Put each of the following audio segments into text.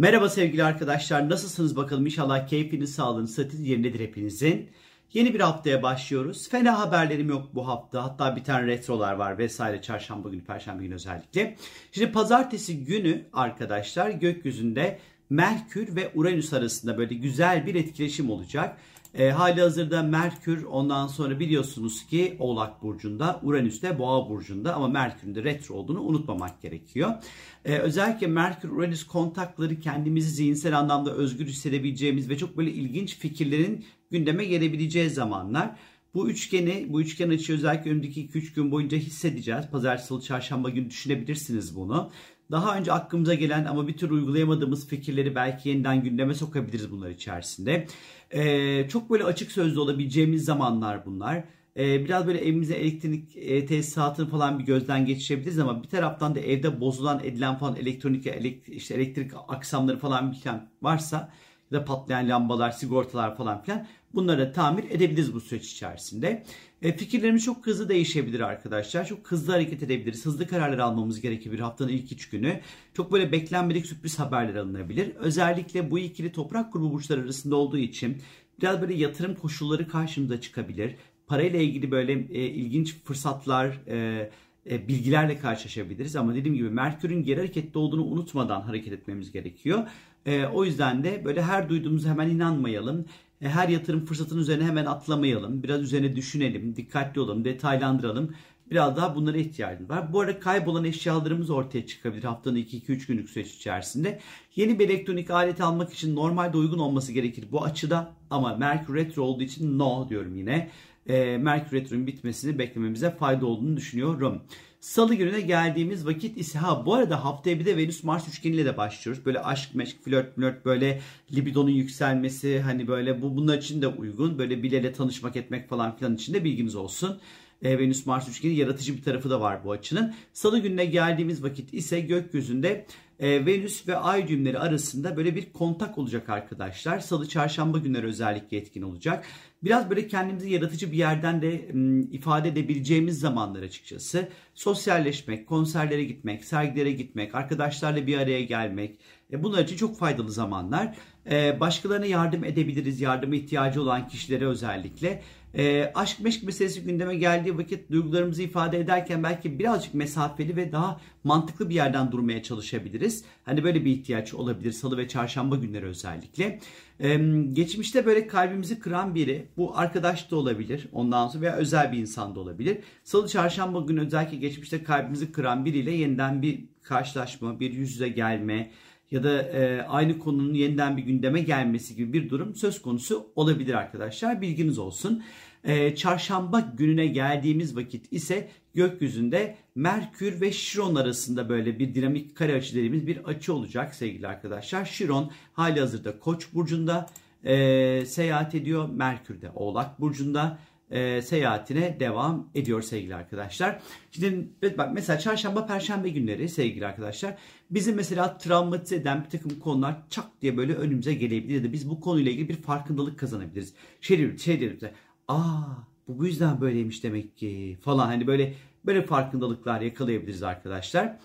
Merhaba sevgili arkadaşlar. Nasılsınız bakalım? İnşallah keyfiniz, sağlığınız, sıhhatiniz yerindedir hepinizin. Yeni bir haftaya başlıyoruz. Fena haberlerim yok bu hafta. Hatta bir tane retrolar var vesaire. Çarşamba günü, perşembe günü özellikle. Şimdi pazartesi günü arkadaşlar gökyüzünde Merkür ve Uranüs arasında böyle güzel bir etkileşim olacak. E, hali hazırda Merkür ondan sonra biliyorsunuz ki Oğlak Burcu'nda, Uranüs de Boğa Burcu'nda ama Merkür'ün de retro olduğunu unutmamak gerekiyor. E, özellikle Merkür-Uranüs kontakları kendimizi zihinsel anlamda özgür hissedebileceğimiz ve çok böyle ilginç fikirlerin gündeme gelebileceği zamanlar. Bu üçgeni, bu üçgen açıyı özellikle önümüzdeki 2-3 gün boyunca hissedeceğiz. Pazartesi, çarşamba günü düşünebilirsiniz bunu. Daha önce aklımıza gelen ama bir türlü uygulayamadığımız fikirleri belki yeniden gündeme sokabiliriz bunlar içerisinde. Ee, çok böyle açık sözlü olabileceğimiz zamanlar bunlar. Ee, biraz böyle evimize elektrik e, tesisatını falan bir gözden geçirebiliriz ama bir taraftan da evde bozulan edilen falan elektronik elektrik, işte elektrik aksamları falan bir şey varsa ya da patlayan lambalar, sigortalar falan filan bunları tamir edebiliriz bu süreç içerisinde. E, fikirlerimiz çok hızlı değişebilir arkadaşlar. Çok hızlı hareket edebiliriz. Hızlı kararlar almamız gerekebilir haftanın ilk üç günü. Çok böyle beklenmedik sürpriz haberler alınabilir. Özellikle bu ikili toprak grubu burçları arasında olduğu için biraz böyle yatırım koşulları karşımıza çıkabilir. Parayla ilgili böyle e, ilginç fırsatlar, e, bilgilerle karşılaşabiliriz. Ama dediğim gibi Merkür'ün geri harekette olduğunu unutmadan hareket etmemiz gerekiyor. E, o yüzden de böyle her duyduğumuza hemen inanmayalım. E, her yatırım fırsatının üzerine hemen atlamayalım. Biraz üzerine düşünelim, dikkatli olalım, detaylandıralım. Biraz daha bunlara ihtiyacımız var. Bu arada kaybolan eşyalarımız ortaya çıkabilir haftanın 2-2-3 günlük süreç içerisinde. Yeni bir elektronik alet almak için normalde uygun olması gerekir bu açıda. Ama Merkür Retro olduğu için no diyorum yine. E, Merkür Retro'nun bitmesini beklememize fayda olduğunu düşünüyorum. Salı gününe geldiğimiz vakit ise ha bu arada haftaya bir de Venüs Mars üçgeniyle de başlıyoruz. Böyle aşk, meşk, flört, flört böyle libidonun yükselmesi hani böyle bu bunlar için de uygun. Böyle biriyle tanışmak etmek falan filan için de bilginiz olsun. E, Venüs Mars üçgeni yaratıcı bir tarafı da var bu açının. Salı gününe geldiğimiz vakit ise gökyüzünde e, Venüs ve Ay düğümleri arasında böyle bir kontak olacak arkadaşlar. Salı çarşamba günleri özellikle etkin olacak. Biraz böyle kendimizi yaratıcı bir yerden de m, ifade edebileceğimiz zamanlar açıkçası. Sosyalleşmek, konserlere gitmek, sergilere gitmek, arkadaşlarla bir araya gelmek. E, bunlar için çok faydalı zamanlar. E, başkalarına yardım edebiliriz, yardıma ihtiyacı olan kişilere özellikle. E, aşk meşk meselesi gündeme geldiği vakit duygularımızı ifade ederken belki birazcık mesafeli ve daha mantıklı bir yerden durmaya çalışabiliriz. Hani böyle bir ihtiyaç olabilir salı ve çarşamba günleri özellikle. E, geçmişte böyle kalbimizi kıran biri bu arkadaş da olabilir ondan sonra veya özel bir insan da olabilir. Salı çarşamba günü özellikle geçmişte kalbimizi kıran biriyle yeniden bir karşılaşma, bir yüz yüze gelme, ya da e, aynı konunun yeniden bir gündeme gelmesi gibi bir durum söz konusu olabilir arkadaşlar. Bilginiz olsun. E, çarşamba gününe geldiğimiz vakit ise gökyüzünde Merkür ve Şiron arasında böyle bir dinamik kare açı dediğimiz bir açı olacak sevgili arkadaşlar. Şiron hali hazırda Koç burcunda e, seyahat ediyor. Merkür de Oğlak burcunda e, seyahatine devam ediyor sevgili arkadaşlar. Şimdi bak mesela çarşamba perşembe günleri sevgili arkadaşlar bizim mesela travmatize eden bir takım konular çak diye böyle önümüze gelebilir ya da biz bu konuyla ilgili bir farkındalık kazanabiliriz. Şey, şey deriz aa bu bu yüzden böyleymiş demek ki falan hani böyle böyle farkındalıklar yakalayabiliriz arkadaşlar.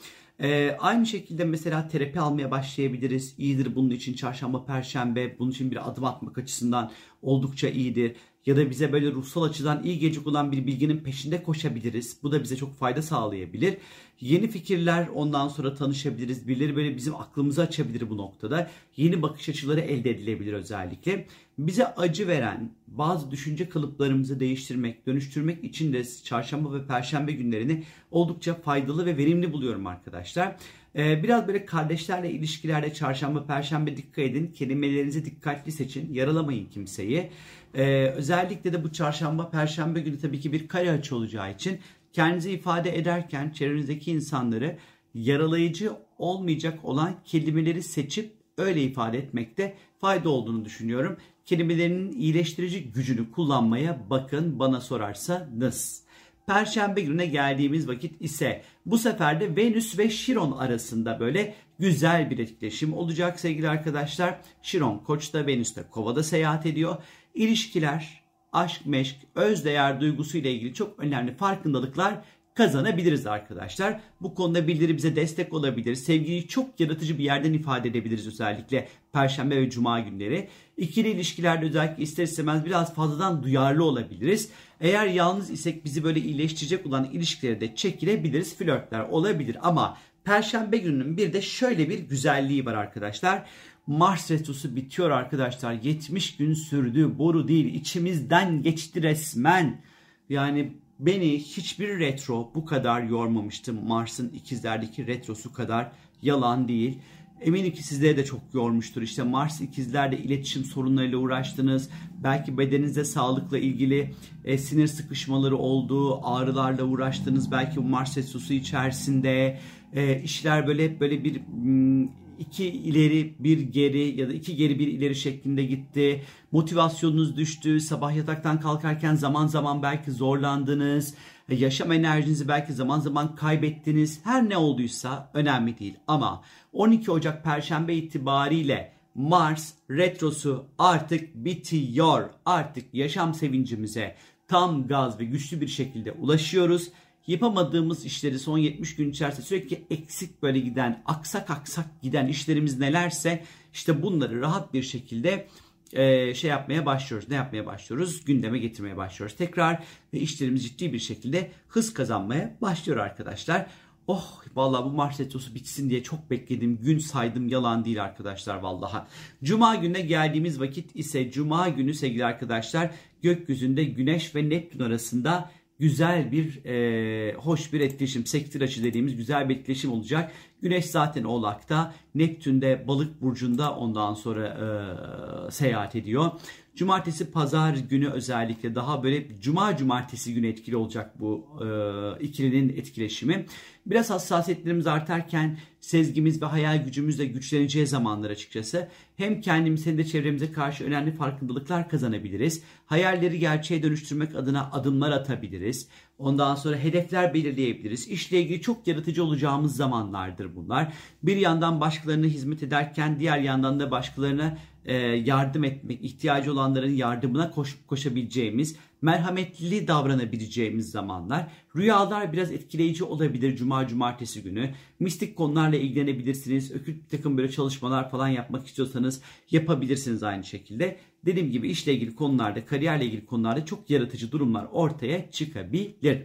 Ee, aynı şekilde mesela terapi almaya başlayabiliriz. İyidir bunun için çarşamba, perşembe bunun için bir adım atmak açısından oldukça iyidir ya da bize böyle ruhsal açıdan iyi gelecek olan bir bilginin peşinde koşabiliriz. Bu da bize çok fayda sağlayabilir. Yeni fikirler ondan sonra tanışabiliriz. Birileri böyle bizim aklımızı açabilir bu noktada. Yeni bakış açıları elde edilebilir özellikle. Bize acı veren bazı düşünce kalıplarımızı değiştirmek, dönüştürmek için de çarşamba ve perşembe günlerini oldukça faydalı ve verimli buluyorum arkadaşlar. Ee, biraz böyle kardeşlerle ilişkilerde çarşamba, perşembe dikkat edin. Kelimelerinizi dikkatli seçin. Yaralamayın kimseyi. Ee, özellikle de bu çarşamba, perşembe günü tabii ki bir kare açı olacağı için kendinizi ifade ederken çevrenizdeki insanları yaralayıcı olmayacak olan kelimeleri seçip öyle ifade etmekte fayda olduğunu düşünüyorum. Kelimelerinin iyileştirici gücünü kullanmaya bakın bana sorarsanız. Perşembe gününe geldiğimiz vakit ise bu sefer de Venüs ve Şiron arasında böyle güzel bir etkileşim olacak sevgili arkadaşlar. Şiron Koç'ta, Venüs de Kova'da seyahat ediyor. İlişkiler, aşk, meşk, öz değer duygusu ile ilgili çok önemli farkındalıklar kazanabiliriz arkadaşlar. Bu konuda bildiri bize destek olabilir. Sevgiyi çok yaratıcı bir yerden ifade edebiliriz özellikle Perşembe ve Cuma günleri. İkili ilişkilerde özellikle ister istemez biraz fazladan duyarlı olabiliriz. Eğer yalnız isek bizi böyle iyileştirecek olan ilişkilere de çekilebiliriz. Flörtler olabilir ama Perşembe gününün bir de şöyle bir güzelliği var arkadaşlar. Mars retrosu bitiyor arkadaşlar. 70 gün sürdü. Boru değil. içimizden geçti resmen. Yani beni hiçbir retro bu kadar yormamıştı. Mars'ın ikizlerdeki retrosu kadar yalan değil. Eminim ki sizleri de çok yormuştur. İşte Mars ikizlerde iletişim sorunlarıyla uğraştınız. Belki bedeninizde sağlıkla ilgili e, sinir sıkışmaları olduğu, ağrılarla uğraştınız. Belki Mars retrosu içerisinde e, işler böyle hep böyle bir m, iki ileri bir geri ya da iki geri bir ileri şeklinde gitti. Motivasyonunuz düştü. Sabah yataktan kalkarken zaman zaman belki zorlandınız. Yaşam enerjinizi belki zaman zaman kaybettiniz. Her ne olduysa önemli değil. Ama 12 Ocak Perşembe itibariyle Mars retrosu artık bitiyor. Artık yaşam sevincimize tam gaz ve güçlü bir şekilde ulaşıyoruz yapamadığımız işleri son 70 gün içerisinde sürekli eksik böyle giden, aksak aksak giden işlerimiz nelerse işte bunları rahat bir şekilde e, şey yapmaya başlıyoruz. Ne yapmaya başlıyoruz? Gündeme getirmeye başlıyoruz. Tekrar ve işlerimiz ciddi bir şekilde hız kazanmaya başlıyor arkadaşlar. Oh vallahi bu Mars retrosu bitsin diye çok bekledim. Gün saydım yalan değil arkadaşlar vallaha. Cuma gününe geldiğimiz vakit ise Cuma günü sevgili arkadaşlar gökyüzünde Güneş ve Neptün arasında güzel bir e, hoş bir etkileşim sektir açı dediğimiz güzel bir etkileşim olacak. Güneş zaten Oğlak'ta, Neptün'de Balık burcunda ondan sonra e, seyahat ediyor. Cumartesi pazar günü özellikle daha böyle cuma cumartesi günü etkili olacak bu e, ikilinin etkileşimi. Biraz hassasiyetlerimiz artarken sezgimiz ve hayal gücümüz de güçleneceği zamanlar açıkçası. Hem kendimize hem de çevremize karşı önemli farkındalıklar kazanabiliriz. Hayalleri gerçeğe dönüştürmek adına adımlar atabiliriz. Ondan sonra hedefler belirleyebiliriz. İşle ilgili çok yaratıcı olacağımız zamanlardır bunlar. Bir yandan başkalarına hizmet ederken diğer yandan da başkalarına e, yardım etmek, ihtiyacı olanların yardımına koş, koşabileceğimiz, merhametli davranabileceğimiz zamanlar. Rüyalar biraz etkileyici olabilir cuma cumartesi günü. Mistik konularla ilgilenebilirsiniz. Ökült bir takım böyle çalışmalar falan yapmak istiyorsanız yapabilirsiniz aynı şekilde. Dediğim gibi işle ilgili konularda, kariyerle ilgili konularda çok yaratıcı durumlar ortaya çıkabilir.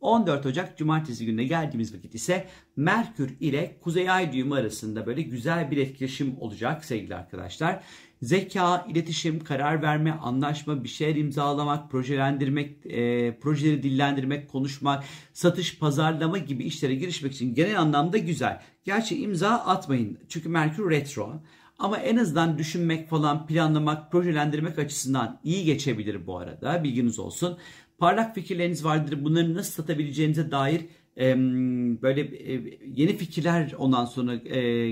14 Ocak Cumartesi gününe geldiğimiz vakit ise Merkür ile Kuzey Ay düğümü arasında böyle güzel bir etkileşim olacak sevgili arkadaşlar. Zeka, iletişim, karar verme, anlaşma, bir şeyler imzalamak, projelendirmek, e, projeleri dillendirmek, konuşmak, satış, pazarlama gibi işlere girişmek için genel anlamda güzel. Gerçi imza atmayın çünkü Merkür retro. Ama en azından düşünmek falan, planlamak, projelendirmek açısından iyi geçebilir bu arada. Bilginiz olsun. Parlak fikirleriniz vardır. Bunları nasıl satabileceğinize dair böyle yeni fikirler ondan sonra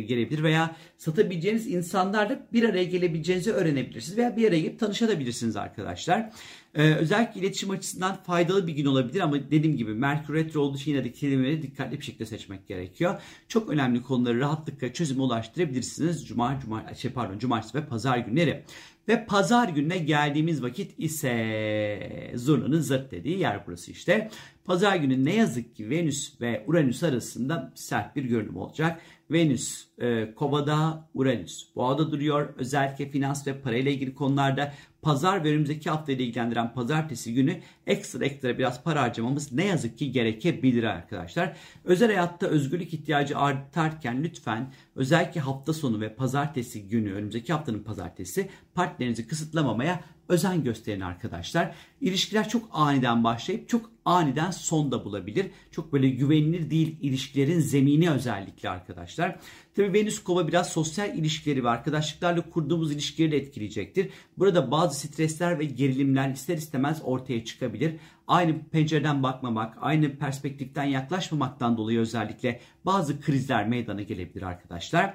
gelebilir veya satabileceğiniz insanlarla bir araya gelebileceğinizi öğrenebilirsiniz veya bir araya gelip tanışabilirsiniz arkadaşlar. Özellikle iletişim açısından faydalı bir gün olabilir ama dediğim gibi Merkür Retro olduğu için yine de kelimeleri dikkatli bir şekilde seçmek gerekiyor. Çok önemli konuları rahatlıkla çözüme ulaştırabilirsiniz. Cuma, cuma, şey pardon, cumartesi ve pazar günleri. Ve pazar gününe geldiğimiz vakit ise zurnanın zırt dediği yer burası işte. Pazar günü ne yazık ki Venüs ve Uranüs arasında sert bir görünüm olacak. Venüs e, Kova'da, Uranüs Boğa'da duruyor. Özellikle finans ve parayla ilgili konularda pazar ve önümüzdeki haftayı ilgilendiren pazartesi günü ekstra ekstra biraz para harcamamız ne yazık ki gerekebilir arkadaşlar. Özel hayatta özgürlük ihtiyacı artarken lütfen özellikle hafta sonu ve pazartesi günü önümüzdeki haftanın pazartesi partnerinizi kısıtlamamaya özen gösterin arkadaşlar. İlişkiler çok aniden başlayıp çok aniden son da bulabilir. Çok böyle güvenilir değil ilişkilerin zemini özellikle arkadaşlar. Tabii Venüs Kova biraz sosyal ilişkileri ve arkadaşlıklarla kurduğumuz ilişkileri de etkileyecektir. Burada bazı stresler ve gerilimler ister istemez ortaya çıkabilir. Aynı pencereden bakmamak, aynı perspektiften yaklaşmamaktan dolayı özellikle bazı krizler meydana gelebilir arkadaşlar.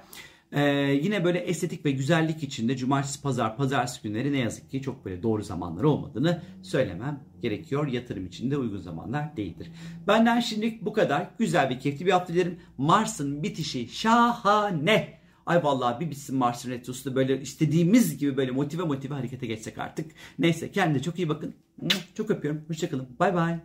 Ee, yine böyle estetik ve güzellik içinde cumartesi, pazar, pazartesi günleri ne yazık ki çok böyle doğru zamanlar olmadığını söylemem gerekiyor. Yatırım için de uygun zamanlar değildir. Benden şimdilik bu kadar. Güzel ve keyifli bir hafta dilerim. Mars'ın bitişi şahane. Ay vallahi bir bitsin Mars'ın retrosu da böyle istediğimiz gibi böyle motive motive harekete geçsek artık. Neyse kendinize çok iyi bakın. Çok öpüyorum. Hoşçakalın. Bay bay.